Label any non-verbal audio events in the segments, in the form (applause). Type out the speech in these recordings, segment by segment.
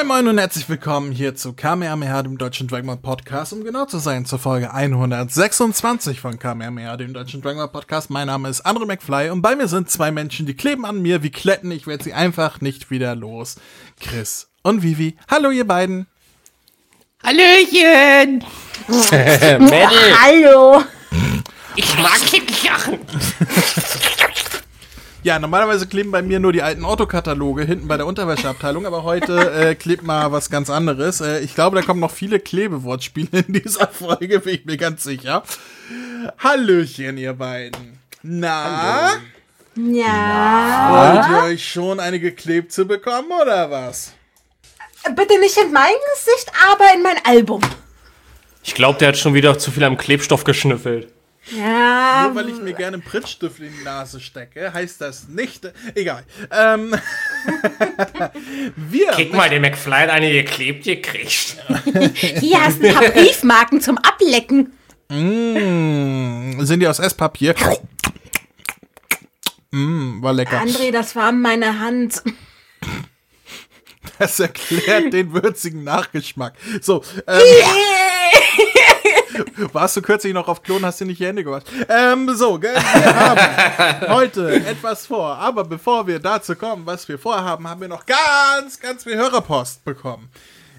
Moin Moin und herzlich willkommen hier zu Kamehameha, dem deutschen Dragon Podcast, um genau zu sein, zur Folge 126 von Kamehameha, dem deutschen Dragon Podcast. Mein Name ist Andre McFly und bei mir sind zwei Menschen, die kleben an mir wie Kletten. Ich werde sie einfach nicht wieder los. Chris und Vivi. Hallo ihr beiden. Hallöchen! (laughs) Hallo. Ich mag Sachen. (laughs) Ja, normalerweise kleben bei mir nur die alten Autokataloge hinten bei der Unterwäscheabteilung, aber heute äh, klebt mal was ganz anderes. Äh, ich glaube, da kommen noch viele Klebewortspiele in dieser Folge, bin ich mir ganz sicher. Hallöchen, ihr beiden. Na? Ja. Wollt ihr euch schon eine geklebt zu bekommen, oder was? Bitte nicht in mein Gesicht, aber in mein Album. Ich glaube, der hat schon wieder zu viel am Klebstoff geschnüffelt. Ja. Nur weil ich mir gerne einen Prittstift in die Nase stecke, heißt das nicht. Egal. Ähm, (laughs) wir. Kick mal, der McFly hat eine geklebt gekriegt. (laughs) Hier hast du ein paar (laughs) Briefmarken zum Ablecken. Mm, sind die aus Esspapier? Mm, war lecker. André, das war meine Hand. Das erklärt den würzigen Nachgeschmack. So, ähm, (laughs) warst du kürzlich noch auf Klon, hast du nicht die Hände gewaschen. Ähm, so, gell, wir haben (laughs) heute etwas vor. Aber bevor wir dazu kommen, was wir vorhaben, haben wir noch ganz, ganz viel Hörerpost bekommen.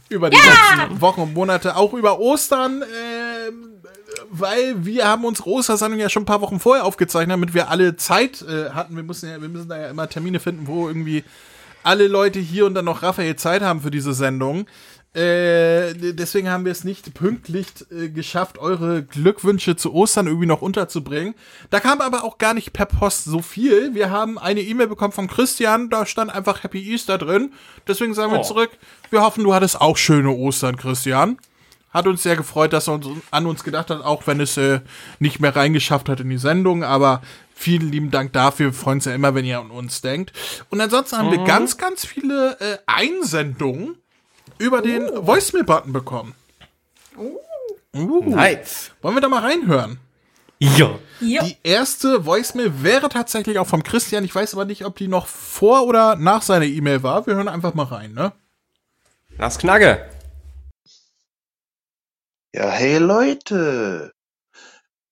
Über die letzten Wochen und Monate, auch über Ostern, ähm, weil wir haben unsere Ostersendung ja schon ein paar Wochen vorher aufgezeichnet, damit wir alle Zeit äh, hatten. Wir müssen ja, wir müssen da ja immer Termine finden, wo irgendwie alle Leute hier und dann noch Raphael Zeit haben für diese Sendung. Äh, deswegen haben wir es nicht pünktlich äh, geschafft, eure Glückwünsche zu Ostern irgendwie noch unterzubringen. Da kam aber auch gar nicht per Post so viel. Wir haben eine E-Mail bekommen von Christian, da stand einfach Happy Easter drin. Deswegen sagen wir Oh. zurück, wir hoffen, du hattest auch schöne Ostern, Christian. Hat uns sehr gefreut, dass er uns, an uns gedacht hat, auch wenn es äh, nicht mehr reingeschafft hat in die Sendung. Aber vielen lieben Dank dafür. Wir freuen uns ja immer, wenn ihr an uns denkt. Und ansonsten haben wir ganz, ganz viele äh, Einsendungen über den Voicemail-Button bekommen. Uh. Nice. Wollen wir da mal reinhören? Ja. Ja. Die erste Voicemail wäre tatsächlich auch vom Christian. Ich weiß aber nicht, ob die noch vor oder nach seiner E-Mail war. Wir hören einfach mal rein, ne? Lass Knacke. Ja, hey Leute.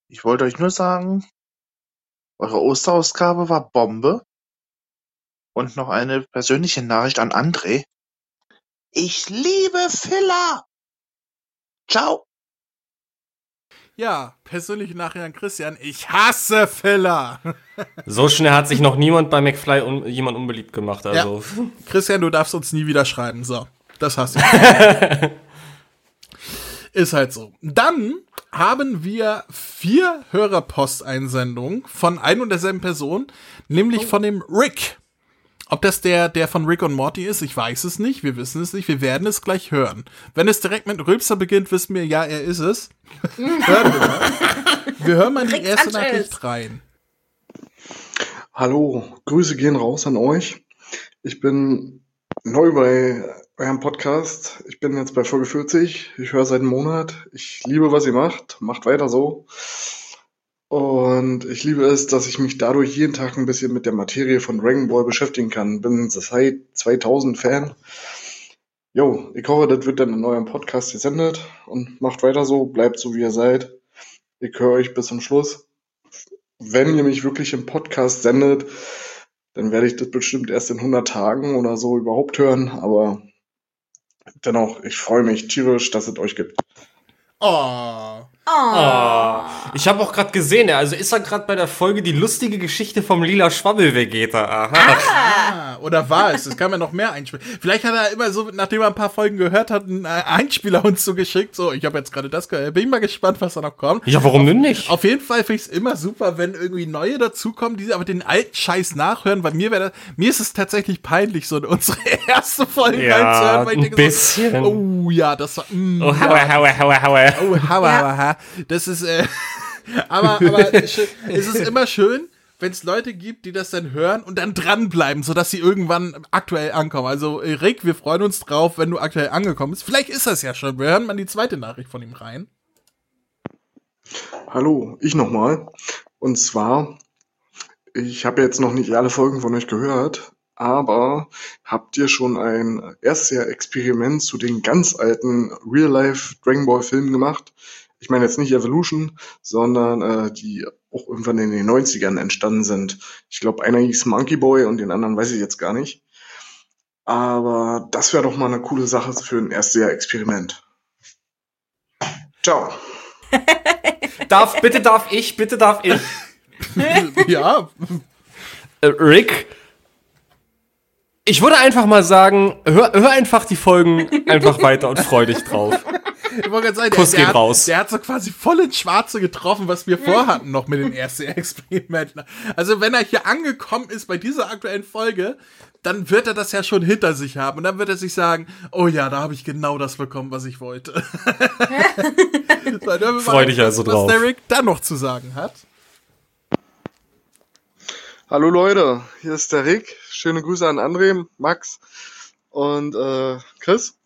Ich wollte euch nur sagen, eure Osterausgabe war Bombe. Und noch eine persönliche Nachricht an André. Ich liebe Filler. Ciao. Ja, persönliche Nachricht an Christian. Ich hasse Filler. (laughs) So schnell hat sich noch niemand bei McFly un jemand unbeliebt gemacht. Also. Christian, du darfst uns nie wieder schreiben. So, das hast du. (laughs) Ist halt so. Dann haben wir vier Hörerposteinsendungen von ein und derselben Person, nämlich von dem Rick. Ob das der, der von Rick und Morty ist, ich weiß es nicht. Wir wissen es nicht. Wir werden es gleich hören. Wenn es direkt mit Rülpser beginnt, wissen wir, ja, er ist es. (laughs) hören wir mal. Wir hören mal in die Rick erste. Nachricht rein. Hallo, Grüße gehen raus an euch. Ich bin neu bei eurem Podcast. Ich bin jetzt bei Folge 40. Ich höre seit einem Monat. Ich liebe, was ihr macht. Macht weiter so. Und ich liebe es, dass ich mich dadurch jeden Tag ein bisschen mit der Materie von Dragon Ball beschäftigen kann. Bin seit 2000 Fan. Jo, ich hoffe, das wird dann in eurem Podcast gesendet. Und macht weiter so. Bleibt so, wie ihr seid. Ich höre euch bis zum Schluss wenn ihr mich wirklich im Podcast sendet, dann werde ich das bestimmt erst in 100 Tagen oder so überhaupt hören. Aber dennoch, ich freue mich tierisch, dass es euch gibt. Oh. Ah. Ich habe auch gerade gesehen, also ist er gerade bei der Folge die lustige Geschichte vom lila Schwabbel-Vegeta. Aha. Ah, oder war es? Es kam ja noch mehr Einspieler. Vielleicht hat er immer so, nachdem er ein paar Folgen gehört hat, einen äh, Einspieler uns zugeschickt. So, ich habe jetzt gerade das gehört. Bin ich mal gespannt, was da noch kommt. Ja, warum denn nicht? Auf jeden Fall finde ich es immer super, wenn irgendwie neue dazukommen, die aber den alten Scheiß nachhören, weil mir wäre das, mir ist es tatsächlich peinlich, so in unsere (laughs) erste Folge Ja, reinzuhören, weil ich ein denke bisschen. so, oh ja, das war, mm, Oh, haue, haue, haue, haue. Oh, hauer, hauer, ha. Das ist, äh, (laughs) aber, (laughs) aber es ist immer schön, wenn es Leute gibt, die das dann hören und dann dranbleiben, sodass sie irgendwann aktuell ankommen. Also, äh, Rick, wir freuen uns drauf, wenn du aktuell angekommen bist. Vielleicht ist das ja schon. Wir hören mal die zweite Nachricht von ihm rein. Hallo, ich nochmal. Und zwar, ich habe jetzt noch nicht alle Folgen von euch gehört, aber habt ihr schon ein Erstjahr-Experiment zu den ganz alten Real-Life Dragon Ball Filmen gemacht? Ich meine jetzt nicht Evolution, sondern äh, die auch irgendwann in den 90ern entstanden sind. Ich glaube, einer hieß Monkey Boy und den anderen weiß ich jetzt gar nicht. Aber das wäre doch mal eine coole Sache für ein Erstjahr-Experiment. Ciao. (laughs) Darf, bitte darf ich, bitte darf ich. (laughs) ja, Äh, Rick, ich würde einfach mal sagen, hör, hör einfach die Folgen einfach weiter und freu dich drauf. Ich wollte gerade sagen, Kuss der, geht der, hat, raus. der hat so quasi voll ins Schwarze getroffen, was wir vorhatten noch mit den ersten (laughs) Experimenten. Also wenn er hier angekommen ist bei dieser aktuellen Folge, dann wird er das ja schon hinter sich haben und dann wird er sich sagen, oh ja, da habe ich genau das bekommen, was ich wollte. (laughs) so, Freu dich also was drauf. der Rick dann noch zu sagen hat. Hallo Leute, hier ist der Rick. Schöne Grüße an André, Max und äh, Chris.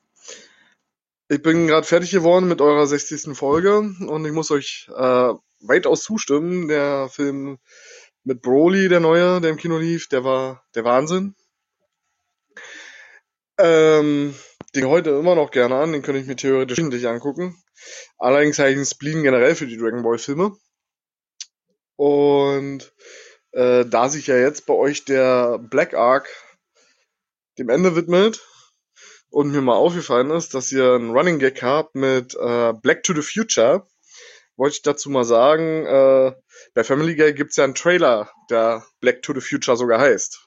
Ich bin gerade fertig geworden mit eurer 60. Folge und ich muss euch äh, weitaus zustimmen. Der Film mit Broly, der neue, der im Kino lief, der war der Wahnsinn. Ähm, den heute immer noch gerne an, den könnte ich mir theoretisch nicht angucken. Allerdings habe ich einen Spleen generell für die Dragon Ball Filme. Und äh, da sich ja jetzt bei euch der Black Ark dem Ende widmet und mir mal aufgefallen ist, dass ihr einen Running Gag habt mit äh, Black to the Future, wollte ich dazu mal sagen, äh, bei Family Guy gibt's ja einen Trailer, der Black to the Future sogar heißt.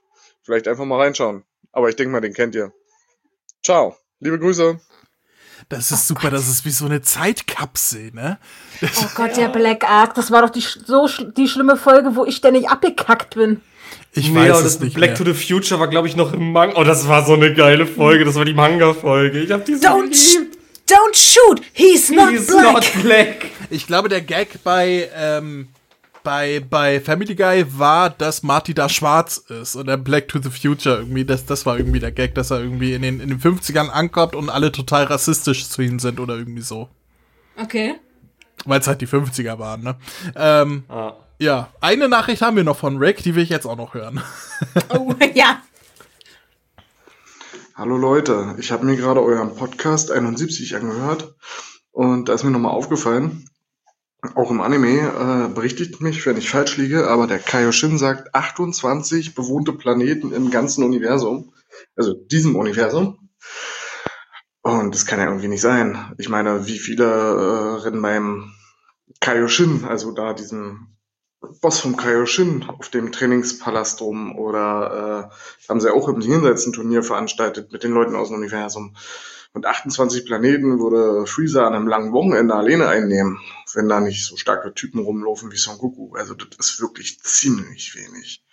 Vielleicht einfach mal reinschauen. Aber ich denke mal, den kennt ihr. Ciao. Liebe Grüße. Das ist super, das ist wie so eine Zeitkapsel, ne? Oh Gott, der Black Ark, das war doch die, so die schlimme Folge, wo ich ständig abgekackt bin. Ich Nee, weiß es das nicht Black mehr. to the Future war, glaube ich, noch im Manga. Oh, das war so eine geile Folge. Das war die Manga-Folge. Ich hab die so Don't, sh don't shoot, he's not He's black. not black. Ich glaube, der Gag bei, ähm, bei, bei Family Guy war, dass Marty da schwarz ist und der Black to the Future irgendwie, das, das war irgendwie der Gag, dass er irgendwie in den, in den 50ern ankommt und alle total rassistisch zu ihm sind oder irgendwie so. Okay. Weil es halt die 50er waren, ne? Ähm, Ah. Ja, eine Nachricht haben wir noch von Rick, die will ich jetzt auch noch hören. (laughs) Oh, ja. Hallo Leute, ich habe mir gerade euren Podcast 71 angehört und da ist mir nochmal aufgefallen, auch im Anime, äh, berichtigt mich, wenn ich falsch liege, aber der Kaioshin sagt 28 bewohnte Planeten im ganzen Universum, also diesem Universum. Und das kann ja irgendwie nicht sein. Ich meine, wie viele äh, rennen beim Kaioshin, also da diesem Boss vom Kaioshin auf dem Trainingspalast rum oder äh, haben sie auch im Jenseits ein Turnier veranstaltet mit den Leuten aus dem Universum. Und 28 Planeten würde Freezer an einem langen Wochenende alleine einnehmen, wenn da nicht so starke Typen rumlaufen wie Son Goku. Also das ist wirklich ziemlich wenig.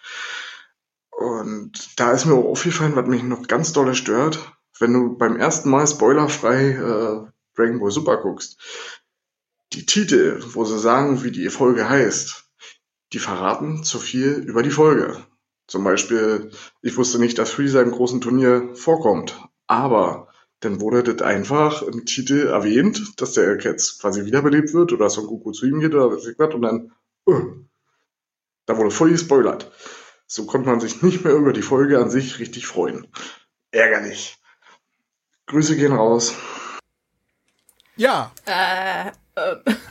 Und da ist mir auch aufgefallen, was mich noch ganz dolle stört, wenn du beim ersten Mal spoilerfrei äh, Dragon Ball Super guckst. Die Titel, wo sie sagen, wie die Folge heißt, die verraten zu viel über die Folge. Zum Beispiel, ich wusste nicht, dass Freezer im großen Turnier vorkommt. Aber dann wurde das einfach im Titel erwähnt, dass der jetzt quasi wiederbelebt wird oder Son Goku zu ihm geht oder was ich was und dann, äh, da wurde voll gespoilert. So konnte man sich nicht mehr über die Folge an sich richtig freuen. Ärgerlich. Grüße gehen raus. Ja.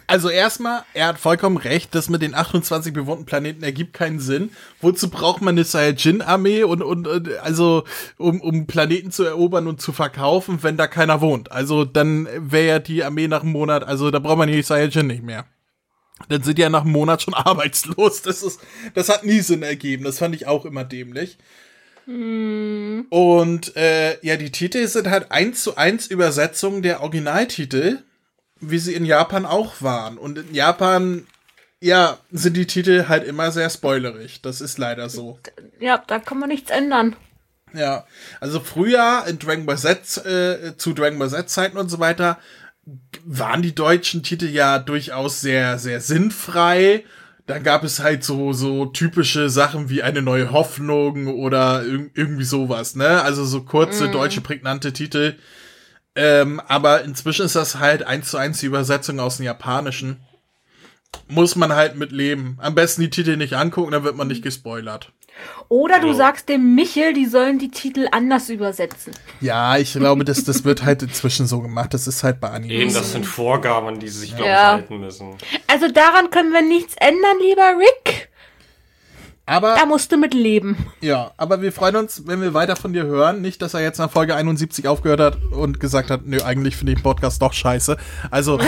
Also erstmal, er hat vollkommen recht, das mit den 28 bewohnten Planeten ergibt keinen Sinn. Wozu braucht man eine Saiyajin-Armee und, und, also um, um Planeten zu erobern und zu verkaufen, wenn da keiner wohnt? Also dann wäre ja die Armee nach einem Monat, also da braucht man die Saiyajin nicht mehr. Dann sind die ja nach einem Monat schon (laughs) arbeitslos. Das ist, das hat nie Sinn ergeben. Das fand ich auch immer dämlich. Und äh, ja, die Titel sind halt eins zu eins Übersetzungen der Originaltitel, wie sie in Japan auch waren. Und in Japan, ja, sind die Titel halt immer sehr spoilerig. Das ist leider so. Ja, da kann man nichts ändern. Ja, also früher in Dragon Ball Z, äh, zu Dragon Ball Z Zeiten und so weiter, waren die deutschen Titel ja durchaus sehr, sehr sinnfrei. Dann gab es halt so, so typische Sachen wie eine neue Hoffnung oder irg irgendwie sowas, ne? Also so kurze deutsche prägnante Titel. Ähm, aber inzwischen ist das halt eins zu eins die Übersetzung aus dem Japanischen. muss man halt mit leben. Am besten die Titel nicht angucken, dann wird man nicht gespoilert. Oder du Ja. sagst dem Michel, die sollen die Titel anders übersetzen. Ja, ich glaube, das, das wird halt inzwischen so gemacht. Das ist halt bei Anime. Eben, das sind Vorgaben, die sie sich, glaube ich, halten müssen. Also daran können wir nichts ändern, lieber Rick. Aber Da musst du mit leben. Ja, aber wir freuen uns, wenn wir weiter von dir hören. Nicht, dass er jetzt nach Folge 71 aufgehört hat und gesagt hat, nö, eigentlich finde ich den Podcast doch scheiße. Also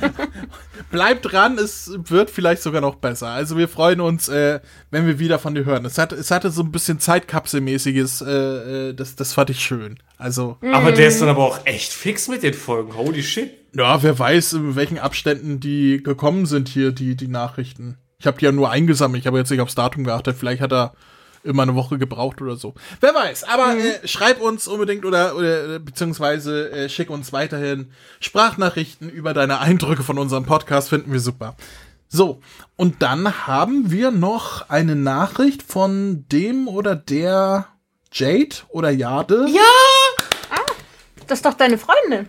(laughs) bleib dran, es wird vielleicht sogar noch besser. Also wir freuen uns, äh, wenn wir wieder von dir hören. Es, hat, es hatte so ein bisschen Zeitkapselmäßiges, äh, äh, das, das fand ich schön. Also, Aber der ist dann aber auch echt fix mit den Folgen. Holy shit. ja, wer weiß, in welchen Abständen die gekommen sind hier, die, die Nachrichten. Ich habe die ja nur eingesammelt, ich habe jetzt nicht aufs Datum geachtet. Vielleicht hat er immer eine Woche gebraucht oder so. Wer weiß, aber äh, schreib uns unbedingt oder, oder äh, beziehungsweise äh, schick uns weiterhin Sprachnachrichten über deine Eindrücke von unserem Podcast, finden wir super. So, und dann haben wir noch eine Nachricht von dem oder der Jade oder Jade. Ja! Das ist doch deine Freundin.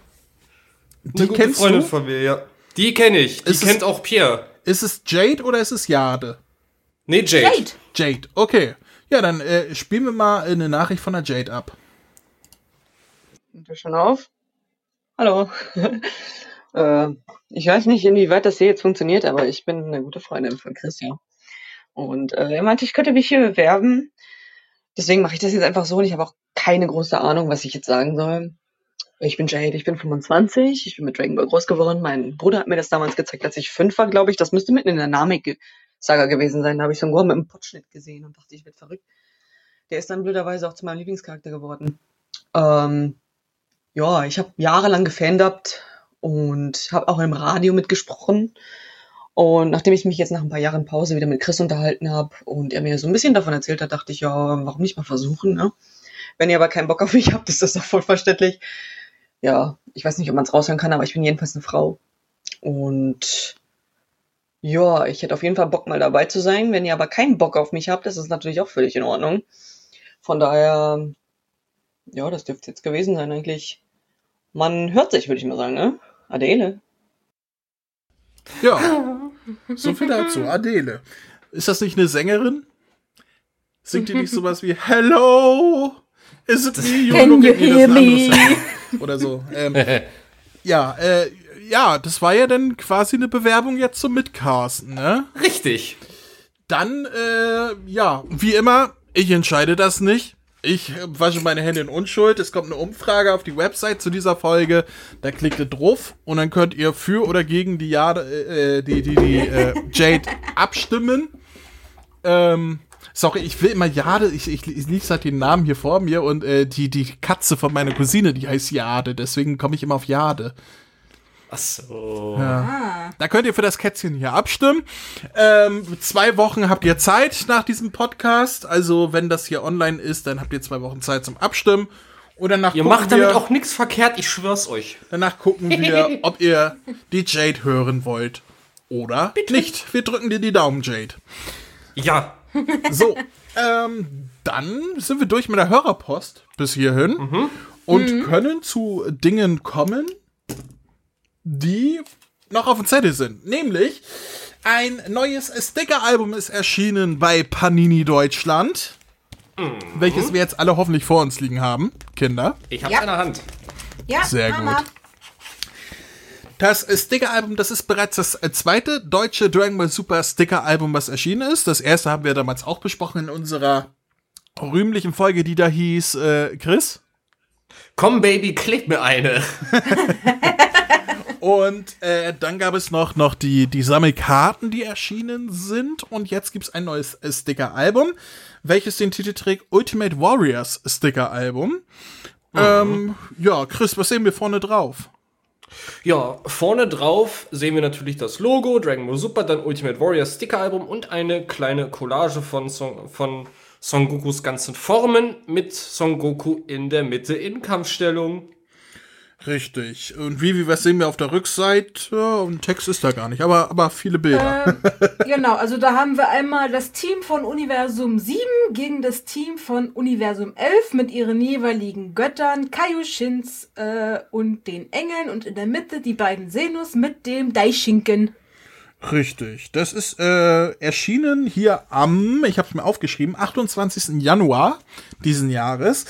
die Eine gute kennst Freundin du? von mir, ja. Die kenne ich. Die Ist kennt auch Pierre. Ist es Jade oder ist es Jade? Nee, Jade. Jade. Jade, okay. Ja, dann äh, spielen wir mal eine Nachricht von der Jade ab. Nimmt ihr schon auf? Hallo. (laughs) äh, ich weiß nicht, inwieweit das hier jetzt funktioniert, aber ich bin eine gute Freundin von Christian. Und äh, er meinte, ich könnte mich hier bewerben. Deswegen mache ich das jetzt einfach so und ich habe auch keine große Ahnung, was ich jetzt sagen soll. Ich bin Jade, ich bin 25, ich bin mit Dragon Ball groß geworden. Mein Bruder hat mir das damals gezeigt, als ich fünf war, glaube ich. Das müsste mitten in der Namek-Saga gewesen sein. Da habe ich so einen Gohan mit einem Potschnitt gesehen und dachte, ich werde verrückt. Der ist dann blöderweise auch zu meinem Lieblingscharakter geworden. Ähm, ja, ich habe jahrelang gefandabt und habe auch im Radio mitgesprochen. Und nachdem ich mich jetzt nach ein paar Jahren Pause wieder mit Chris unterhalten habe und er mir so ein bisschen davon erzählt hat, dachte ich, ja, warum nicht mal versuchen, ne? Wenn ihr aber keinen Bock auf mich habt, ist das doch voll verständlich. Ja, ich weiß nicht, ob man es raushören kann, aber ich bin jedenfalls eine Frau. Und ja, ich hätte auf jeden Fall Bock, mal dabei zu sein. Wenn ihr aber keinen Bock auf mich habt, ist das natürlich auch völlig in Ordnung. Von daher, ja, das dürfte jetzt gewesen sein eigentlich. Man hört sich, würde ich mal sagen, ne? Adele. Ja, so viel dazu. Adele. Ist das nicht eine Sängerin? Singt die nicht (laughs) sowas wie Hello? Is it me (laughs) you look at me? Das me? Sänger. Oder so. (laughs) Ähm, ja, äh, ja, das war ja dann quasi eine Bewerbung jetzt zum Mitcasten, ne? Richtig. Dann, äh, ja, wie immer, ich entscheide das nicht. Ich äh, wasche meine Hände in Unschuld. Es kommt eine Umfrage auf die Website zu dieser Folge. Da klickt ihr drauf und dann könnt ihr für oder gegen die Jade, äh, die, die, die äh, Jade abstimmen. Ähm, sorry, ich will immer Jade, ich, ich, ich lese halt den Namen hier vor mir und äh, die, die Katze von meiner Cousine, die heißt Jade, deswegen komme ich immer auf Jade. Ach so. Da könnt ihr für das Kätzchen hier abstimmen. Ähm, zwei Wochen habt ihr Zeit nach diesem Podcast. Also, wenn das hier online ist, dann habt ihr zwei Wochen Zeit zum Abstimmen. Und danach Ihr macht damit wir, auch nichts verkehrt, ich schwör's euch. danach gucken wir, (laughs) ob ihr die Jade hören wollt. Oder nicht. Wir drücken dir die Daumen, Jade. Ja. (laughs) So, ähm, dann sind wir durch mit der Hörerpost bis hierhin und können zu Dingen kommen, die noch auf dem Zettel sind. Nämlich ein neues Sticker-Album ist erschienen bei Panini Deutschland, welches wir jetzt alle hoffentlich vor uns liegen haben, Kinder. Ich hab's Ja. in der Hand. Ja, Sehr Mama. gut. Das Sticker-Album, das ist bereits das äh, zweite deutsche Dragon Ball Super Sticker-Album, was erschienen ist. Das erste haben wir damals auch besprochen in unserer rühmlichen Folge, die da hieß, äh, Chris. Komm, Baby, klick mir eine. (laughs) Und äh, dann gab es noch, noch die, die Sammelkarten, die erschienen sind. Und jetzt gibt es ein neues äh, Sticker-Album, welches den Titel trägt Ultimate Warriors Sticker-Album. Ähm, ja, Chris, was sehen wir vorne drauf? Ja, vorne drauf sehen wir natürlich das Logo, Dragon Ball Super, dann Ultimate Warrior Sticker Album und eine kleine Collage von Son, von Son Gokus ganzen Formen mit Son Goku in der Mitte in Kampfstellung. Richtig. Und Vivi, was sehen wir auf der Rückseite? Und Text ist da gar nicht, aber, aber viele Bilder. (laughs) Genau, also da haben wir einmal das Team von Universum 7 gegen das Team von Universum 11 mit ihren jeweiligen Göttern, Kaiushins äh, und den Engeln und in der Mitte die beiden Senus mit dem Daishinken. Richtig. Das ist äh, erschienen hier am, ich habe es mir aufgeschrieben, 28. Januar diesen Jahres.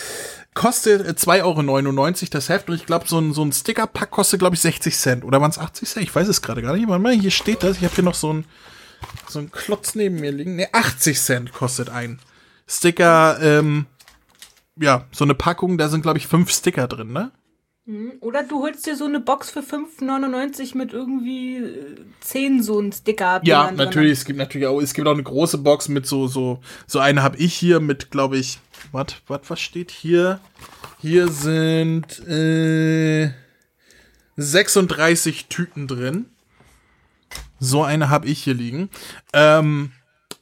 Kostet äh, 2,99 Euro das Heft und ich glaube, so ein, so ein Sticker-Pack kostet, glaube ich, 60 Cent. Oder waren es 80 Cent? Ich weiß es gerade gar nicht. Warte mal, hier steht das. Ich habe hier noch so ein, so ein Klotz neben mir liegen. Ne, 80 Cent kostet ein Sticker, ähm, ja, so eine Packung, da sind, glaube ich, fünf Sticker drin, ne? Oder du holst dir so eine Box für 5,99 mit irgendwie äh, 10 so ein Sticker. Ja, natürlich. Es gibt natürlich auch, es gibt auch eine große Box mit so, so, so eine habe ich hier mit, glaube ich, was, was, was steht hier? Hier sind äh, 36 Tüten drin. So eine habe ich hier liegen. Ähm,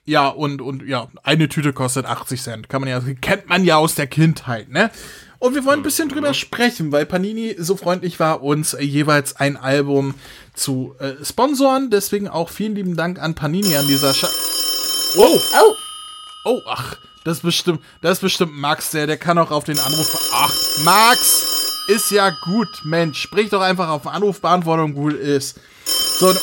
ja, und, und ja, eine Tüte kostet 80 Cent. Kann man ja, kennt man ja aus der Kindheit, ne? Und wir wollen ein bisschen drüber sprechen, weil Panini so freundlich war, uns jeweils ein Album zu äh, sponsoren. Deswegen auch vielen lieben Dank an Panini an dieser Scha Oh! Oh, Oh, ach, das ist bestimmt, das ist bestimmt Max, der, der kann auch auf den Anruf. Ach, Max! Ist ja gut, Mensch. Sprich doch einfach auf Anrufbeantwortung, gut ist. So.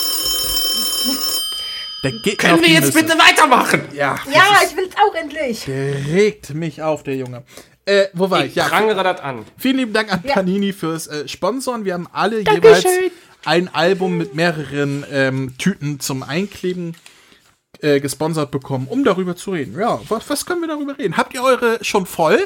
Der geht mir Können auf wir jetzt Nüsse. bitte weitermachen? Ja, ja, ich will es auch endlich. der regt mich auf, der Junge. Äh, wo war ich? Ich Ja, prangere das an. Vielen lieben Dank an Ja. Panini fürs äh, Sponsoren. Wir haben alle Dankeschön. jeweils ein Album mit mehreren ähm, Tüten zum Einkleben äh, gesponsert bekommen, um darüber zu reden. Ja, was, was können wir darüber reden? Habt ihr eure schon voll?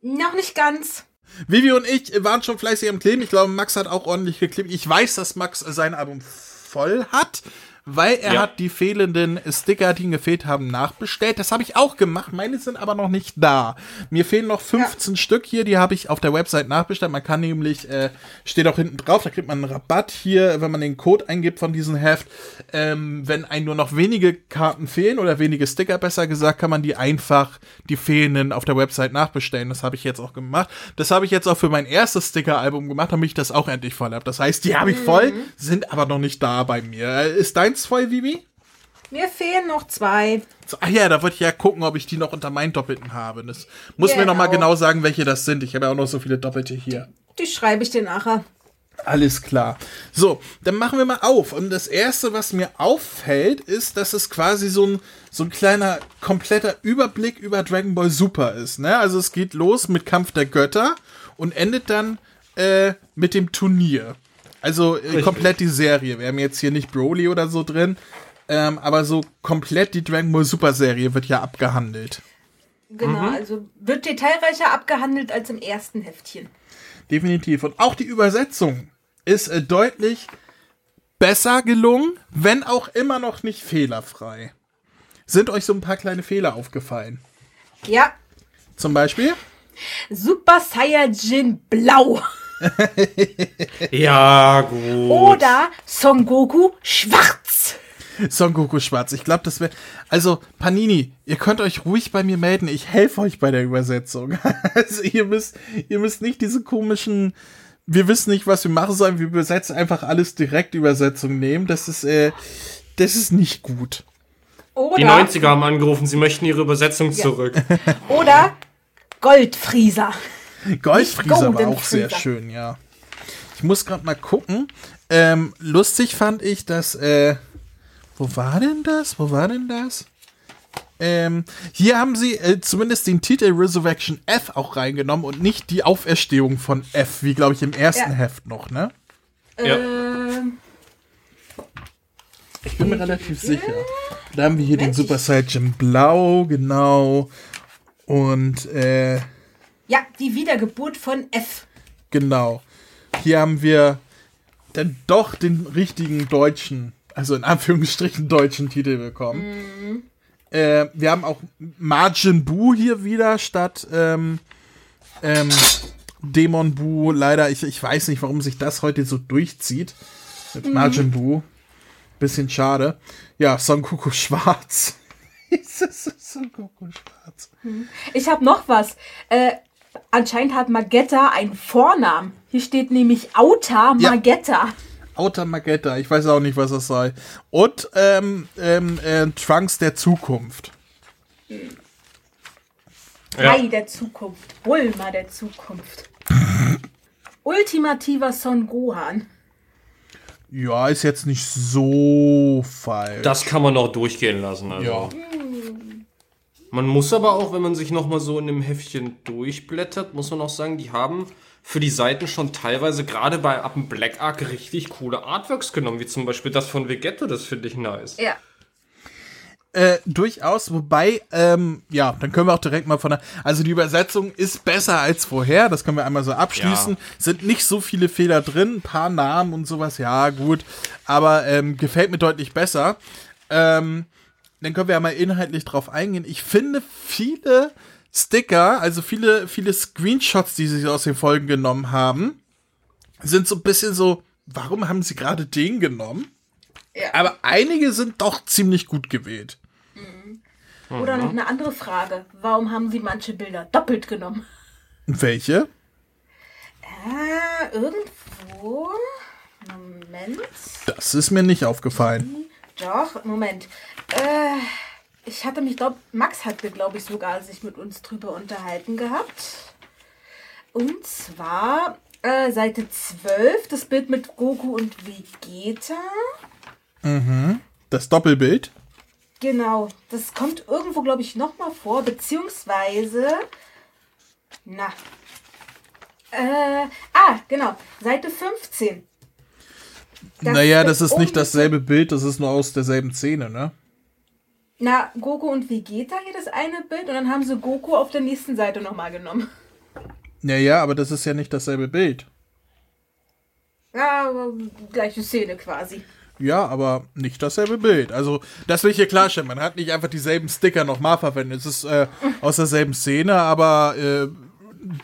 Noch nicht ganz. Vivi und ich waren schon fleißig am Kleben. Ich glaube, Max hat auch ordentlich geklebt. Ich weiß, dass Max sein Album voll hat, weil er Ja. hat die fehlenden Sticker, die ihm gefehlt haben, nachbestellt. Das habe ich auch gemacht. Meine sind aber noch nicht da. Mir fehlen noch 15 Stück hier. Die habe ich auf der Website nachbestellt. Man kann nämlich, äh, steht auch hinten drauf, da kriegt man einen Rabatt hier, wenn man den Code eingibt von diesem Heft. Ähm, wenn einem nur noch wenige Karten fehlen oder wenige Sticker, besser gesagt, kann man die einfach, die fehlenden, auf der Website nachbestellen. Das habe ich jetzt auch gemacht. Das habe ich jetzt auch für mein erstes Sticker-Album gemacht, damit ich das auch endlich voll habe. Das heißt, die habe ich voll, sind aber noch nicht da bei mir. Ist deins voll, Vivi? Mir fehlen noch zwei. Ach ja, da wollte ich ja gucken, ob ich die noch unter meinen Doppelten habe. Das muss mir noch mal Genau. genau sagen, welche das sind. Ich habe ja auch noch so viele Doppelte hier. Die schreibe ich dir nachher. Alles klar. So, dann machen wir mal auf. Und das erste, was mir auffällt, ist, dass es quasi so ein, so ein kleiner, kompletter Überblick über Dragon Ball Super ist. Ne? Also es geht los mit Kampf der Götter und endet dann äh, mit dem Turnier. Also äh, komplett die Serie. Wir haben jetzt hier nicht Broly oder so drin. Ähm, aber so komplett die Dragon Ball Super Serie wird ja abgehandelt. Genau, also wird detailreicher abgehandelt als im ersten Heftchen. Definitiv. Und auch die Übersetzung ist äh, deutlich besser gelungen, wenn auch immer noch nicht fehlerfrei. Sind euch so ein paar kleine Fehler aufgefallen? Ja, Zum Beispiel? Super Saiyajin Blau. (laughs) Ja, gut. Oder Son Goku Schwarz. Son Goku Schwarz. Ich glaube, das wäre. Also, Panini, ihr könnt euch ruhig bei mir melden. Ich helfe euch bei der Übersetzung. (laughs) Also, ihr müsst, ihr müsst nicht diese komischen. Wir wissen nicht, was wir machen sollen. Wir übersetzen einfach alles direkt Übersetzung nehmen. Das ist, äh, das ist nicht gut. Oder, Die 90er haben angerufen, sie möchten ihre Übersetzung zurück. oder Goldfrieser. Goldfrieser war auch sehr schön, ja. Ich muss gerade mal gucken. Ähm, lustig fand ich, dass, äh, wo war denn das? Wo war denn das? Ähm, hier haben sie äh, zumindest den Titel Resurrection F auch reingenommen und nicht die Auferstehung von F, wie glaube ich im ersten Ja. Heft noch, ne? Ja. Ähm, Ich bin mir relativ sicher. Da haben wir hier den Super Saiyan Blau, genau. Und, äh, ja, die Wiedergeburt von F. Genau. Hier haben wir dann doch den richtigen deutschen, also in Anführungsstrichen deutschen Titel bekommen. Äh, wir haben auch Majin Buu hier wieder statt ähm, ähm, Dämon Buu. Leider, ich, ich weiß nicht, warum sich das heute so durchzieht. Mit Majin Buu. Bisschen schade. Ja, Son Goku schwarz. (laughs) Son Goku schwarz. Ich habe noch was. Äh, anscheinend hat Magetta einen Vornamen. Hier steht nämlich Auta Ja. Magetta. Outer Magetta, ich weiß auch nicht, was das sei. Und ähm, ähm, äh, Trunks der Zukunft. Ja. Ei der Zukunft. Bulma der Zukunft. (clears throat) Ultimativer Son Gohan. Ja, ist jetzt nicht so falsch. Das kann man noch durchgehen lassen. Also. ja. Man muss aber auch, wenn man sich nochmal so in dem Heftchen durchblättert, muss man auch sagen, die haben für die Seiten schon teilweise gerade bei Up Black Ark richtig coole Artworks genommen, wie zum Beispiel das von Vegetto, das finde ich nice. Ja. Äh, durchaus, wobei, ähm, ja, dann können wir auch direkt mal von der. Also die Übersetzung ist besser als vorher, das können wir einmal so abschließen. Ja. Sind nicht so viele Fehler drin, ein paar Namen und sowas, ja, gut. Aber ähm, gefällt mir deutlich besser. Ähm, dann können wir ja mal inhaltlich drauf eingehen. Ich finde viele Sticker, also viele, viele Screenshots, die sie aus den Folgen genommen haben, sind so ein bisschen so, warum haben sie gerade den genommen? Ja. Aber einige sind doch ziemlich gut gewählt. Oder noch eine andere Frage. Warum haben sie manche Bilder doppelt genommen? Welche? Äh, irgendwo. Moment. Das ist mir nicht aufgefallen. Doch, Moment. Äh, ich hatte mich, glaub, Max hatte, glaube ich, sogar sich mit uns drüber unterhalten gehabt. Und zwar äh, Seite 12, das Bild mit Goku und Vegeta. Das Doppelbild. Genau, das kommt irgendwo, glaube ich, nochmal vor, beziehungsweise. Na. Äh, ah, genau, Seite 15. Das naja, das ist nicht dasselbe Bild, das ist nur aus derselben Szene, ne? Na, Goku und Vegeta hier das eine Bild und dann haben sie Goku auf der nächsten Seite nochmal genommen. Naja, aber das ist ja nicht dasselbe Bild. Ja, aber gleiche Szene quasi. Ja, aber nicht dasselbe Bild. Also, das will ich hier klarstellen. Man hat nicht einfach dieselben Sticker nochmal verwendet. Es ist äh, (laughs) aus derselben Szene, aber äh,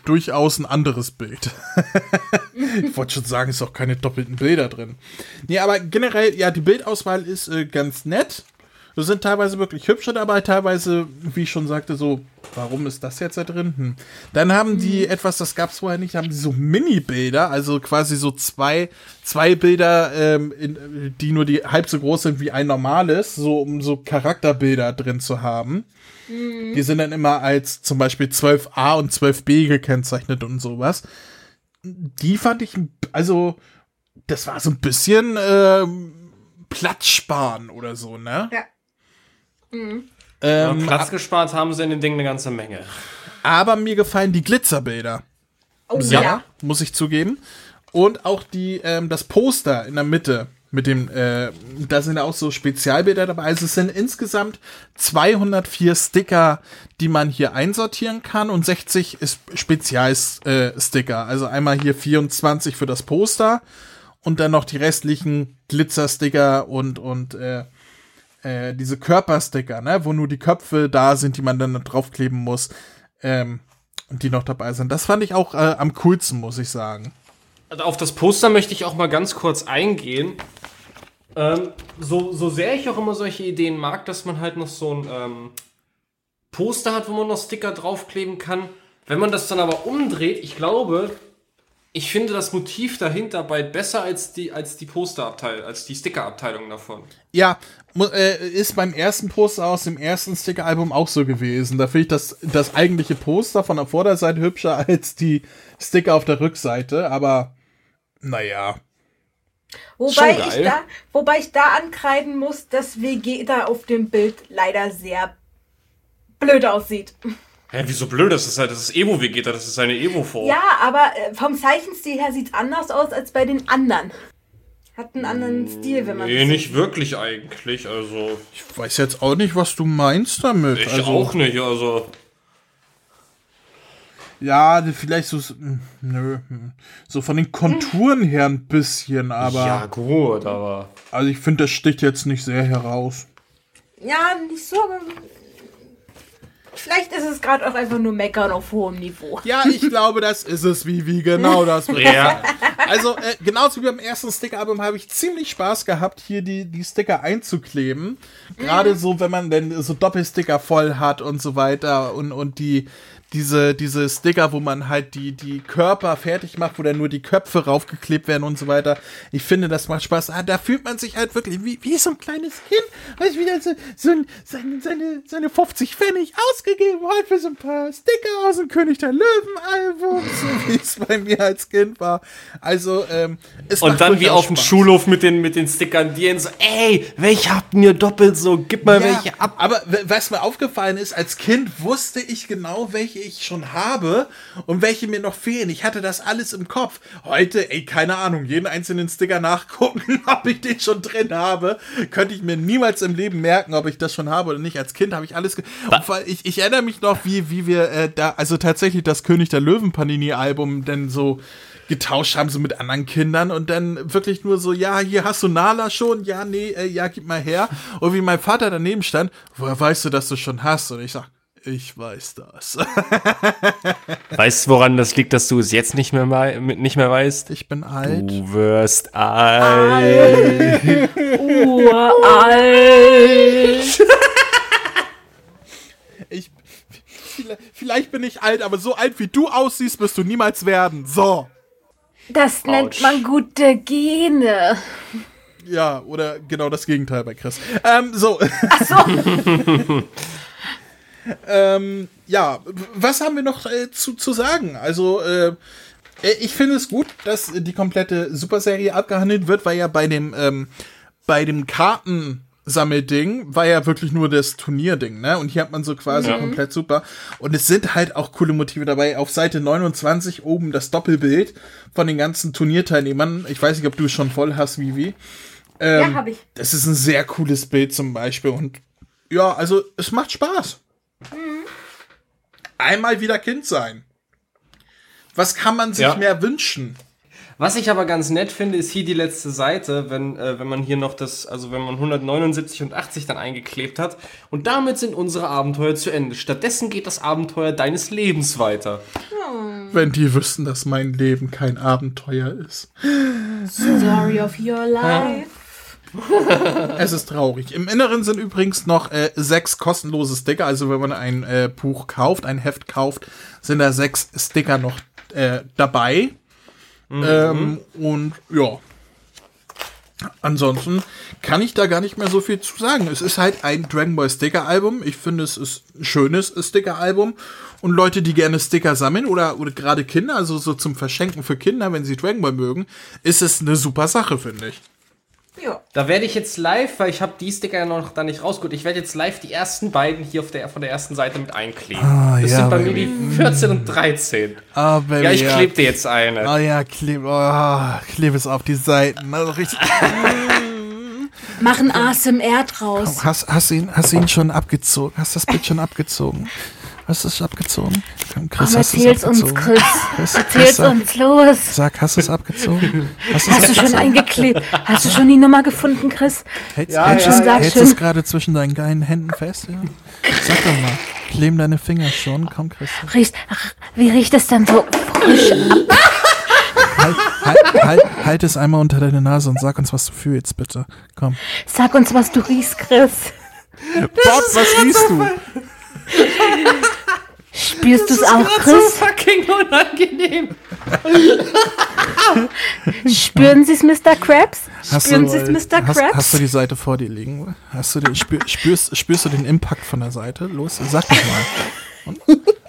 durchaus ein anderes Bild. (laughs) ich wollte schon sagen, es ist auch keine doppelten Bilder drin. Nee, aber generell, ja, die Bildauswahl ist äh, ganz nett. Das sind teilweise wirklich hübsche dabei, teilweise, wie ich schon sagte, so, warum ist das jetzt da drin? Hm. Dann haben die etwas, das gab es vorher nicht, haben die so Mini-Bilder, also quasi so zwei, zwei Bilder, ähm, in, die nur die halb so groß sind wie ein normales, so um so Charakterbilder drin zu haben. Die sind dann immer als zum Beispiel 12a und 12b gekennzeichnet und sowas. Die fand ich, also, das war so ein bisschen ähm, Platz sparen oder so, ne? Ja. Ähm, Platz gespart haben sie in dem Ding eine ganze Menge. aber mir gefallen die Glitzerbilder. Oh Ja, ja. muss ich zugeben. Und auch die, ähm, das Poster in der Mitte mit dem, äh, da sind auch so Spezialbilder dabei. Also es sind insgesamt 204 Sticker, die man hier einsortieren kann und 60 ist Spezialsticker. Äh, Sticker. also einmal hier 24 für das Poster und dann noch die restlichen Glitzersticker und, und, äh, äh, diese Körpersticker, ne, wo nur die Köpfe da sind, die man dann draufkleben muss, ähm, die noch dabei sind. Das fand ich auch äh, am coolsten, muss ich sagen. Also auf das Poster möchte ich auch mal ganz kurz eingehen. Ähm, so, so sehr ich auch immer solche Ideen mag, dass man halt noch so ein ähm, Poster hat, wo man noch Sticker draufkleben kann. Wenn man das dann aber umdreht, ich glaube, ich finde das Motiv dahinter bei besser als die, als die Posterabteilung, als die Stickerabteilung davon. Ja, äh, ist beim ersten Poster aus dem ersten Sticker-Album auch so gewesen. Da finde ich das, das eigentliche Poster von der Vorderseite hübscher (laughs) als die Sticker auf der Rückseite, aber naja. Wobei ich, geil. da, wobei ich da ankreiden muss, dass Vegeta auf dem Bild leider sehr blöd aussieht. Hä, wieso blöd? Das ist halt, das ist Evo-Vegeta, das ist seine Evo-Form. Ja, aber äh, vom Zeichenstil her sieht es anders aus als bei den anderen. Hat einen anderen Stil, wenn man Nee, das nicht wirklich eigentlich, also. Ich weiß jetzt auch nicht, was du meinst damit. Ich also, auch nicht, also. Ja, vielleicht so, hm, nö, hm. so von den Konturen her ein bisschen, aber ja, gut, aber. also ich finde, das sticht jetzt nicht sehr heraus. Ja, nicht so, aber vielleicht ist es gerade auch einfach nur Meckern auf hohem Niveau. Ja, ich glaube, das ist es, wie, wie genau das. (laughs) Ja. Also, äh, genauso wie beim ersten Sticker-Album habe ich ziemlich Spaß gehabt, hier die, die Sticker einzukleben. Gerade so, wenn man denn so Doppelsticker voll hat und so weiter und, und die, diese, diese Sticker, wo man halt die, die Körper fertig macht, wo dann nur die Köpfe raufgeklebt werden und so weiter. Ich finde, das macht Spaß. Ah, da fühlt man sich halt wirklich wie, wie so ein kleines Kind, was wieder so, so ein, seine, seine, seine 50 Pfennig ausgegeben hat für so ein paar Sticker aus dem König der Löwen-Album, (laughs) so wie es bei mir als Kind war. Also, ähm, es Und dann wie auf dem. Schulhof mit den, mit den Stickern, die so, ey, welche habt ihr doppelt so? Gib mal Ja, welche ab. aber was mir aufgefallen ist, als Kind wusste ich genau, welche ich schon habe und welche mir noch fehlen. Ich hatte das alles im Kopf. Heute, ey, keine Ahnung, jeden einzelnen Sticker nachgucken, (laughs) ob ich den schon drin habe, könnte ich mir niemals im Leben merken, ob ich das schon habe oder nicht. Als Kind habe ich alles. ge- ich, ich erinnere mich noch, wie, wie wir äh, da, also tatsächlich das König der Löwen Panini-Album denn so getauscht haben, so mit anderen Kindern und dann wirklich nur so, ja, hier hast du Nala schon, ja, nee, äh, ja, gib mal her. Und wie mein Vater daneben stand, woher weißt du, dass du schon hast? Und ich sag, ich weiß das. Weißt du, woran das liegt, dass du es jetzt nicht mehr, nicht mehr weißt? Ich bin alt. Du wirst alt. Uralt. Ich, vielleicht, vielleicht bin ich alt, aber so alt wie du aussiehst, wirst du niemals werden. So. Das nennt Autsch. man gute Gene. Ja, oder genau das Gegenteil bei Chris. Ähm, so. Ach so. (laughs) ähm, ja, was haben wir noch äh, zu, zu sagen? Also, äh, ich finde es gut, dass die komplette Super-Serie abgehandelt wird, weil ja bei dem, ähm, bei dem Kartensammelding war ja wirklich nur das Turnierding, ne? Und hier hat man so quasi komplett super. Und es sind halt auch coole Motive dabei. Auf Seite 29 oben das Doppelbild von den ganzen Turnierteilnehmern. Ich weiß nicht, ob du es schon voll hast, Vivi. ja, hab ich. Das ist ein sehr cooles Bild zum Beispiel und ja, also es macht Spaß. Einmal wieder Kind sein. Was kann man sich Ja. mehr wünschen? Was ich aber ganz nett finde, ist hier die letzte Seite, wenn, äh, wenn man hier noch das, also wenn man 179 und 80 dann eingeklebt hat. Und damit sind unsere Abenteuer zu Ende. Stattdessen geht das Abenteuer deines Lebens weiter. Wenn die wüssten, dass mein Leben kein Abenteuer ist. Story of your life. (laughs) Es ist traurig. Im Inneren sind übrigens noch äh, sechs kostenlose Sticker. Also wenn man ein äh, Buch kauft, ein Heft kauft, sind da sechs Sticker noch äh, dabei. Ähm, und ja. Ansonsten kann ich da gar nicht mehr so viel zu sagen. Es ist halt ein Dragon Ball Sticker Album. Ich finde, es ist ein schönes Sticker Album. Und Leute, die gerne Sticker sammeln oder, oder gerade Kinder, also so zum Verschenken für Kinder, wenn sie Dragon Ball mögen, ist es eine super Sache, finde ich. Ja. Da werde ich jetzt live, weil ich habe die Sticker ja noch da nicht rausgeholt, ich werde jetzt live die ersten beiden hier auf der, von der ersten Seite mit einkleben. das ja, sind bei Baby. mir die 14 und 13. Ah, Baby, Ja, ich klebe dir jetzt eine. Oh ja, kleb, oh, kleb es auf die Seiten. Also richtig. (laughs) Machen ASMR draus. Hast, hast, du ihn, hast ihn schon abgezogen? Hast das Bild schon abgezogen? Hast du es abgezogen? Komm, Chris, Komm, hast du es erzähl's uns, abgezogen? Chris. (laughs) Chris, Erzähl's Chris, sag, uns, los. sag, hast du es abgezogen? Hast Hast du schon eingeklebt? Hast du schon die Nummer gefunden, Chris? Hältst, Ja, hältst, ja, es- ja. hältst Schön. es gerade zwischen deinen geilen Händen fest? Ja? Sag doch mal. Kleben deine Finger schon? Komm, Chris. Riecht, ach, wie riecht es denn so frisch? Halt, halt, halt, halt es einmal unter deine Nase und sag uns, was du fühlst, bitte. Komm. Sag uns, was du riechst, Chris. Bob, was riechst du? Spürst du es auch, Chris? fucking unangenehm. Spüren Sie es, Mr. Krabs? Hast Spüren Sie es, Mr. hast, Krabs? hast du die Seite vor dir liegen? Hast du den, spür, spürst, spürst du den Impact von der Seite? Los, sag doch mal. Und,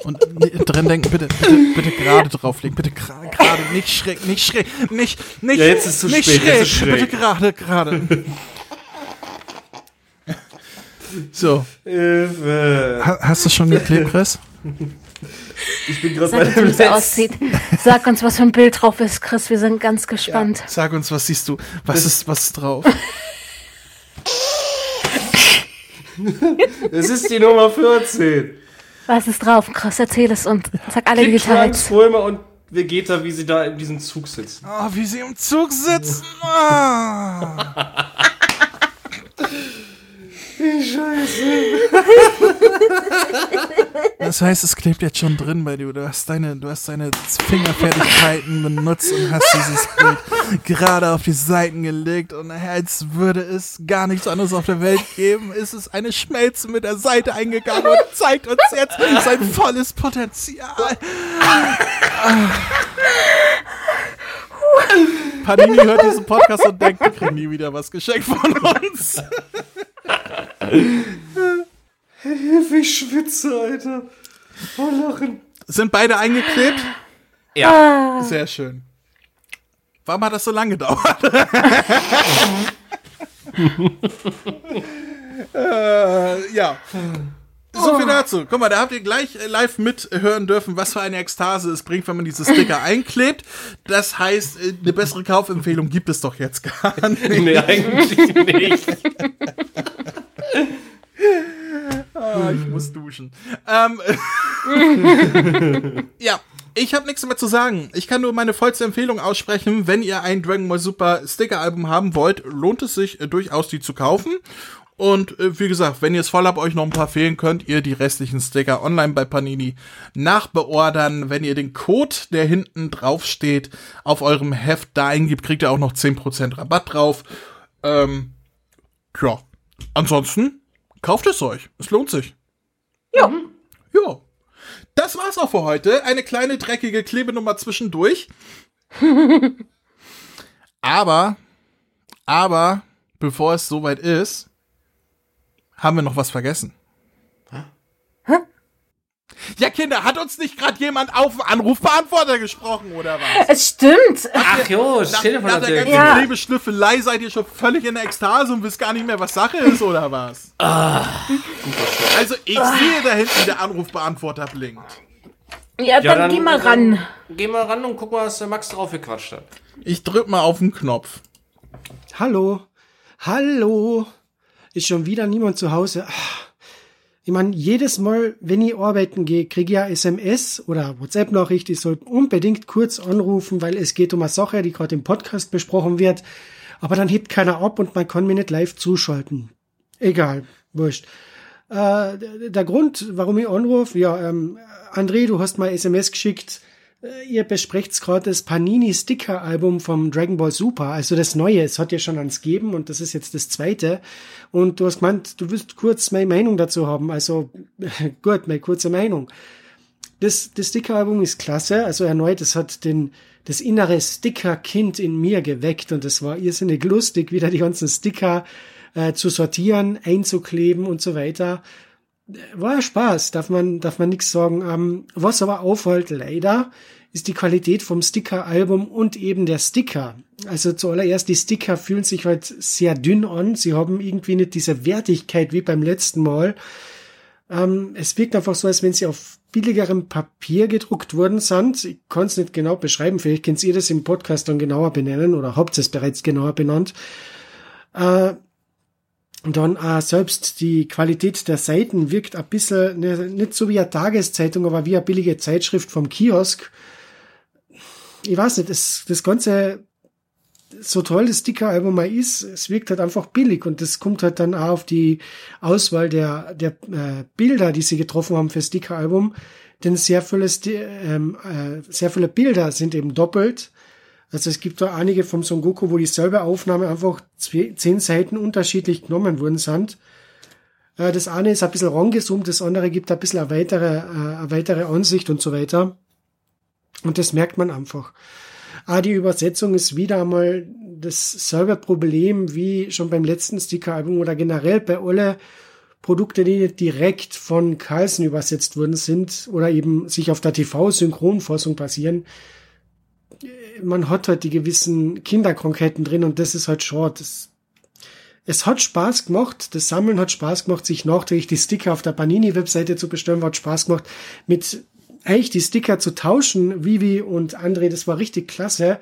und nee, drin denken, bitte, bitte, bitte gerade drauflegen. Bitte gerade, nicht schräg, nicht schräg, nicht, nicht, Ja, jetzt ist zu nicht spät, jetzt ist schräg. Bitte gerade, gerade. So, Hilfe. ha, hast du schon geklebt, Chris? Ich bin gerade Sag bei uns, dem wie es letzten. aussieht. Sag uns, was für ein Bild drauf ist, Chris. Wir sind ganz gespannt. Sag uns, was siehst du? Was ist, was ist drauf? (laughs) Es ist die Nummer 14. Was ist drauf, Chris? Erzähl es uns. Sag alle Details. Fulma und Vegeta, wie sie da in diesem Zug sitzen. Oh, wie sie im Zug sitzen. Ah. (laughs) Das heißt, es klebt jetzt schon drin bei dir. Du hast deine, du hast deine Fingerfertigkeiten benutzt und hast dieses Bild gerade auf die Seiten gelegt und als würde es gar nichts anderes auf der Welt geben, ist es eine Schmelze mit der Seite eingegangen und zeigt uns jetzt sein volles Potenzial. Panini hört diesen Podcast und denkt, wir kriegen nie wieder was geschenkt von uns. Ich schwitze, Alter. Vor Lachen. Sind beide eingeklebt? Ja. Sehr schön. Warum hat das so lange gedauert? (laughs) äh, ja. So viel dazu. Guck mal, da habt ihr gleich äh, live mithören dürfen, was für eine Ekstase es bringt, wenn man diese Sticker (laughs) einklebt. Das heißt, äh, eine bessere Kaufempfehlung gibt es doch jetzt gar (laughs) nicht. Nee, eigentlich nicht. Ah, ich muss duschen. Ähm, (laughs) ja, ich habe nichts mehr zu sagen. Ich kann nur meine vollste Empfehlung aussprechen. Wenn ihr ein Dragon Ball Super Sticker-Album haben wollt, lohnt es sich äh, durchaus, die zu kaufen. Und äh, wie gesagt, wenn ihr es voll habt, euch noch ein paar fehlen, könnt ihr die restlichen Sticker online bei Panini nachbeordern. Wenn ihr den Code, der hinten drauf steht, auf eurem Heft da eingibt, kriegt ihr auch noch 10% Rabatt drauf. Ähm, ja. Ansonsten, kauft es euch. Es lohnt sich. Ja. Ja. Das war's auch für heute. Eine kleine dreckige Klebenummer zwischendurch. (laughs) aber, aber, bevor es soweit ist, haben wir noch was vergessen. Ja, Kinder, hat uns nicht gerade jemand auf den Anrufbeantworter gesprochen, oder was? Es stimmt. Ach jo, das Nach, Telefon nach hat der ganzen Ja. Klebeschnüffelei seid ihr schon völlig in der Ekstase und wisst gar nicht mehr, was Sache ist, oder was? also, ich sehe da hinten, der Anrufbeantworter blinkt. Ja, dann, geh mal ran. Geh mal ran und guck mal, was der Max drauf gequatscht hat. Ich drück mal auf den Knopf. Hallo. Hallo. Ist schon wieder niemand zu Hause. Ah. Ich meine, jedes Mal, wenn ich arbeiten gehe, kriege ich ja SMS oder WhatsApp-Nachricht. Ich soll unbedingt kurz anrufen, weil es geht um eine Sache, die gerade im Podcast besprochen wird. Aber dann hebt keiner ab und man kann mir nicht live zuschalten. Egal, wurscht. Äh, der Grund, warum ich anrufe, ja, ähm, André, du hast mal SMS geschickt. Äh, Ihr besprecht gerade das Panini Sticker Album vom Dragon Ball Super, also das neue. Es hat ja schon eins gegeben und das ist jetzt das zweite. Und du hast gemeint, du willst kurz meine Meinung dazu haben. Also (laughs) gut, meine kurze Meinung. Das, das Sticker-Album ist klasse. Also erneut, es hat den, das innere Sticker-Kind in mir geweckt und es war irrsinnig lustig, wieder die ganzen Sticker äh, zu sortieren, einzukleben und so weiter. War ja Spaß, darf man, darf man nichts sagen. Ähm, was aber auffällt, leider, ist die Qualität vom Sticker-Album und eben der Sticker. Also zuallererst, die Sticker fühlen sich halt sehr dünn an. Sie haben irgendwie nicht diese Wertigkeit wie beim letzten Mal. Ähm, es wirkt einfach so, als wenn sie auf billigerem Papier gedruckt worden sind. Ich kann es nicht genau beschreiben. Vielleicht könnt ihr das im Podcast dann genauer benennen oder habt es bereits genauer benannt. Äh, dann äh, selbst die Qualität der Seiten wirkt ein bisschen, ne, nicht so wie eine Tageszeitung, aber wie eine billige Zeitschrift vom Kiosk. Ich weiß nicht, das, das Ganze, so toll das Sticker-Album mal ist, es wirkt halt einfach billig und das kommt halt dann auch auf die Auswahl der, der äh, Bilder, die sie getroffen haben für Sticker-Album, denn sehr viele, ähm, äh, sehr viele Bilder sind eben doppelt. Also es gibt da einige vom Son Goku, wo dieselbe Aufnahme einfach zehn Seiten unterschiedlich genommen worden sind. Äh, das eine ist ein bisschen rangezoomt, das andere gibt ein bisschen eine weitere, äh, eine weitere Ansicht und so weiter. Und das merkt man einfach. Ah, die Übersetzung ist wieder einmal dasselbe Problem wie schon beim letzten Sticker-Album oder generell bei alle Produkte, die direkt von Carlsen übersetzt worden sind oder eben sich auf der TV-Synchronfassung basieren. Man hat halt die gewissen Kinderkrankheiten drin und das ist halt short. Das, es hat Spaß gemacht, das Sammeln hat Spaß gemacht, sich nachträglich die Sticker auf der Panini-Webseite zu bestellen, hat Spaß gemacht, mit eigentlich die Sticker zu tauschen, Vivi und André, das war richtig klasse.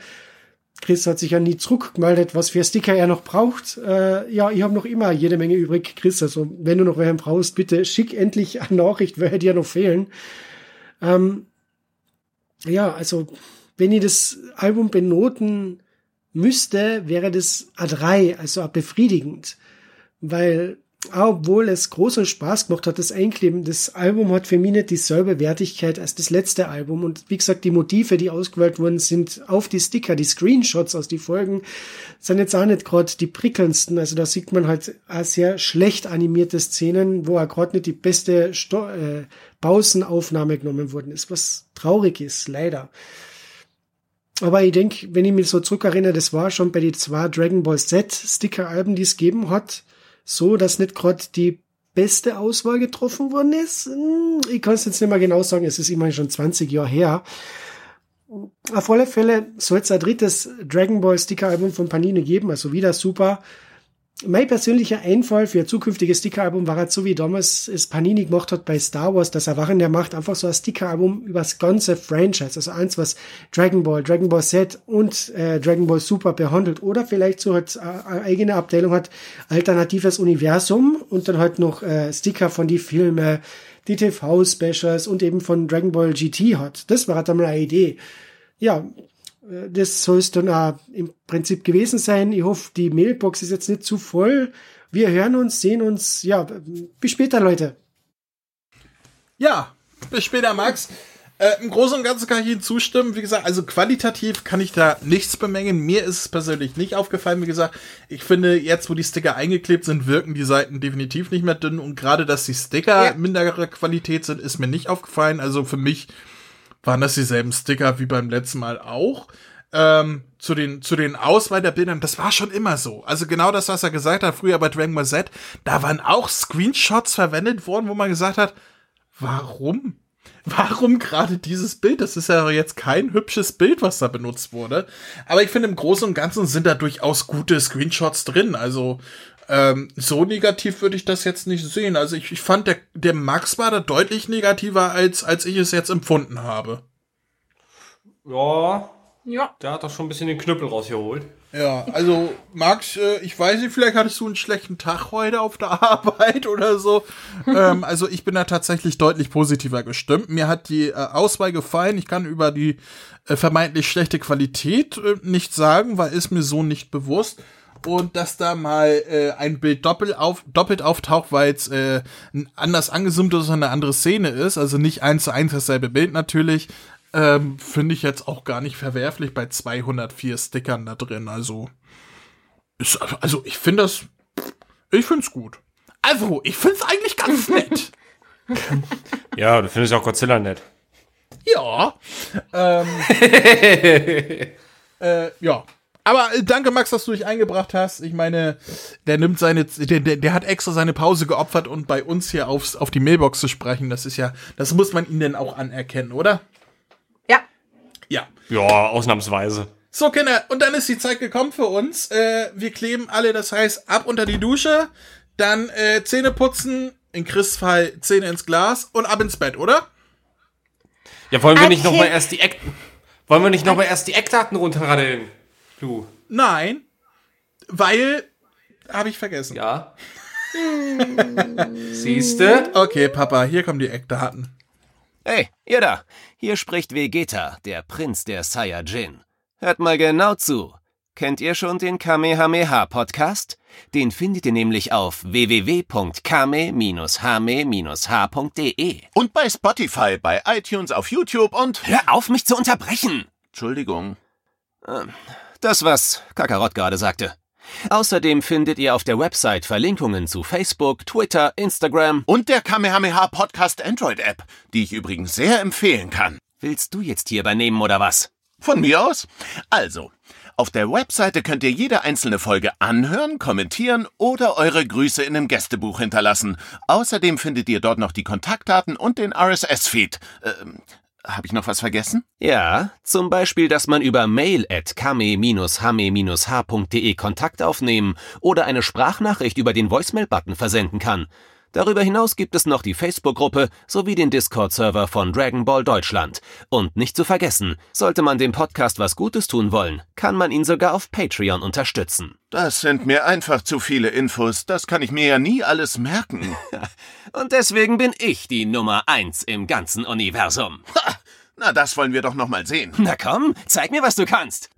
Chris hat sich ja nie zurückgemeldet, was für Sticker er noch braucht. Äh, ja, ich habe noch immer jede Menge übrig, Chris. Also wenn du noch welchen brauchst, bitte schick endlich eine Nachricht, (laughs) welche dir noch fehlen. Ähm, ja, also wenn ich das Album benoten müsste, wäre das A3, also befriedigend. Weil obwohl es großen Spaß gemacht hat, das Einkleben, das Album hat für mich nicht dieselbe Wertigkeit als das letzte Album. Und wie gesagt, die Motive, die ausgewählt wurden, sind auf die Sticker, die Screenshots aus die Folgen, sind jetzt auch nicht gerade die prickelndsten. Also da sieht man halt auch sehr schlecht animierte Szenen, wo er gerade nicht die beste Sto äh, Pausenaufnahme genommen worden ist, was traurig ist, leider. Aber ich denke, wenn ich mich so zurückerinnere, das war schon bei den zwei Dragon Ball Z Sticker-Alben, die es gegeben hat, so, dass nicht gerade die beste Auswahl getroffen worden ist. Hm, ich kann es jetzt nicht mehr genau sagen, es ist immerhin schon 20 Jahre her. Auf alle Fälle soll es ein drittes Dragon Ball Sticker-Album von Panini geben, also wieder super. Mein persönlicher Einfall für ein zukünftiges Sticker-Album war halt so, wie damals es Panini gemacht hat bei Star Wars, das Erwachen der Macht, einfach so ein Sticker-Album über das ganze Franchise. Also eins, was Dragon Ball, Dragon Ball Z und äh, Dragon Ball Super behandelt. Oder vielleicht so halt eine eigene Abteilung hat, alternatives Universum und dann halt noch äh, Sticker von die Filme, die TV-Specials und eben von Dragon Ball GT hat. Das war halt einmal eine Idee. Ja, das soll es dann auch im Prinzip gewesen sein. Ich hoffe, die Mailbox ist jetzt nicht zu voll. Wir hören uns, sehen uns. Ja, bis später, Leute. Ja, bis später, Max. Äh, Im Großen und Ganzen kann ich Ihnen zustimmen. Wie gesagt, also qualitativ kann ich da nichts bemängeln. Mir ist es persönlich nicht aufgefallen. Wie gesagt, ich finde, jetzt, wo die Sticker eingeklebt sind, wirken die Seiten definitiv nicht mehr dünn. Und gerade, dass die Sticker ja. minderer Qualität sind, ist mir nicht aufgefallen. Also für mich waren das dieselben Sticker wie beim letzten Mal auch. Ähm, zu den, zu den Auswahl der Bildern, das war schon immer so. Also genau das, was er gesagt hat, früher bei Dragon Ball Z, da waren auch Screenshots verwendet worden, wo man gesagt hat, warum? Warum gerade dieses Bild? Das ist ja jetzt kein hübsches Bild, was da benutzt wurde. Aber ich finde, im Großen und Ganzen sind da durchaus gute Screenshots drin. Also ähm, so negativ würde ich das jetzt nicht sehen. Also ich, ich fand, der, der Max war da deutlich negativer, als, als ich es jetzt empfunden habe. Ja. Ja. Der hat doch schon ein bisschen den Knüppel rausgeholt. Ja, also Max, äh, ich weiß nicht, vielleicht hattest du einen schlechten Tag heute auf der (laughs) Arbeit oder so. ähm, also ich bin da tatsächlich deutlich positiver gestimmt. Mir hat die äh, Auswahl gefallen. Ich kann über die äh, vermeintlich schlechte Qualität äh, nichts sagen, weil ist mir so nicht bewusst und dass da mal äh, ein Bild doppelt, auf, doppelt auftaucht, weil es äh, anders angezoomt ist und eine andere Szene ist, also nicht eins zu eins dasselbe Bild natürlich, ähm, finde ich jetzt auch gar nicht verwerflich bei 204 Stickern da drin. Also, ist, also ich finde das, ich finde es gut. Also, ich finde es eigentlich ganz (laughs) nett. ja, du findest auch Godzilla nett. Ja. Ähm, (laughs) äh, ja, aber äh, danke, Max, dass du dich eingebracht hast. Ich meine, der nimmt seine, der, der, der hat extra seine Pause geopfert und um bei uns hier aufs, auf die Mailbox zu sprechen. Das ist ja, das muss man ihn denn auch anerkennen, oder? Ja. Ja. Ja, ausnahmsweise. So, Kinder, und dann ist die Zeit gekommen für uns. Äh, wir kleben alle, das heißt, ab unter die Dusche, dann äh, Zähne putzen, in Chris Fall Zähne ins Glas und ab ins Bett, oder? Ja, wollen wir okay. nicht nochmal erst die Eck wollen wir nicht nochmal erst die Eckdaten runterradeln? Du. Nein, weil habe ich vergessen. Ja. Siehste? Okay, Papa, hier kommen die Eckdaten. Hey, ihr da. Hier spricht Vegeta, der Prinz der Saiyajin. Hört mal genau zu. Kennt ihr schon den Kamehameha-Podcast? Den findet ihr nämlich auf www.kame-hame-h.de. Und bei Spotify, bei iTunes, auf YouTube und... Hör auf, mich zu unterbrechen! Entschuldigung. Ähm, das, was Kakarott gerade sagte. Außerdem findet ihr auf der Website Verlinkungen zu Facebook, Twitter, Instagram und der Kamehameha Podcast Android App, die ich übrigens sehr empfehlen kann. Willst du jetzt hier übernehmen oder was? Von mir aus? Also, auf der Webseite könnt ihr jede einzelne Folge anhören, kommentieren oder eure Grüße in einem Gästebuch hinterlassen. Außerdem findet ihr dort noch die Kontaktdaten und den RSS-Feed. Ähm, habe ich noch was vergessen? Ja, zum Beispiel, dass man über mail at kame-hame-h.de Kontakt aufnehmen oder eine Sprachnachricht über den Voicemail-Button versenden kann. Darüber hinaus gibt es noch die Facebook-Gruppe sowie den Discord-Server von Dragon Ball Deutschland. Und nicht zu vergessen, sollte man dem Podcast was Gutes tun wollen, kann man ihn sogar auf Patreon unterstützen. Das sind mir einfach zu viele Infos, das kann ich mir ja nie alles merken. (laughs) Und deswegen bin ich die Nummer eins im ganzen Universum. Ha, na, das wollen wir doch noch mal sehen. Na komm, zeig mir, was du kannst.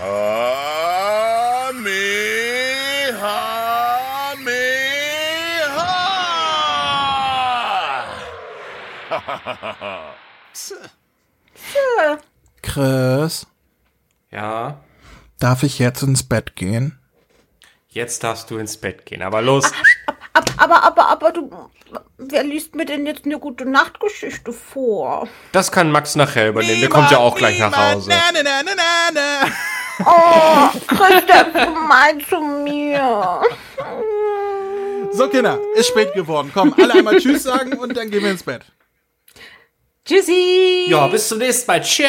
Hame. Chris, Ja, darf ich jetzt ins Bett gehen? jetzt darfst du ins Bett gehen. Aber los, Ab, aber, aber, aber du. Wer liest mir denn jetzt eine gute Nachtgeschichte vor? das kann Max nachher übernehmen. Der kommt ja auch gleich nach Niemand, Hause. Na, na, na, na, na. Oh, Chris, (laughs) der gemein zu mir. So, Kinder, ist spät geworden. Komm, alle einmal Tschüss sagen und dann gehen wir ins Bett. Tschüssi. Ja, bis zum nächsten Mal. Tschüss.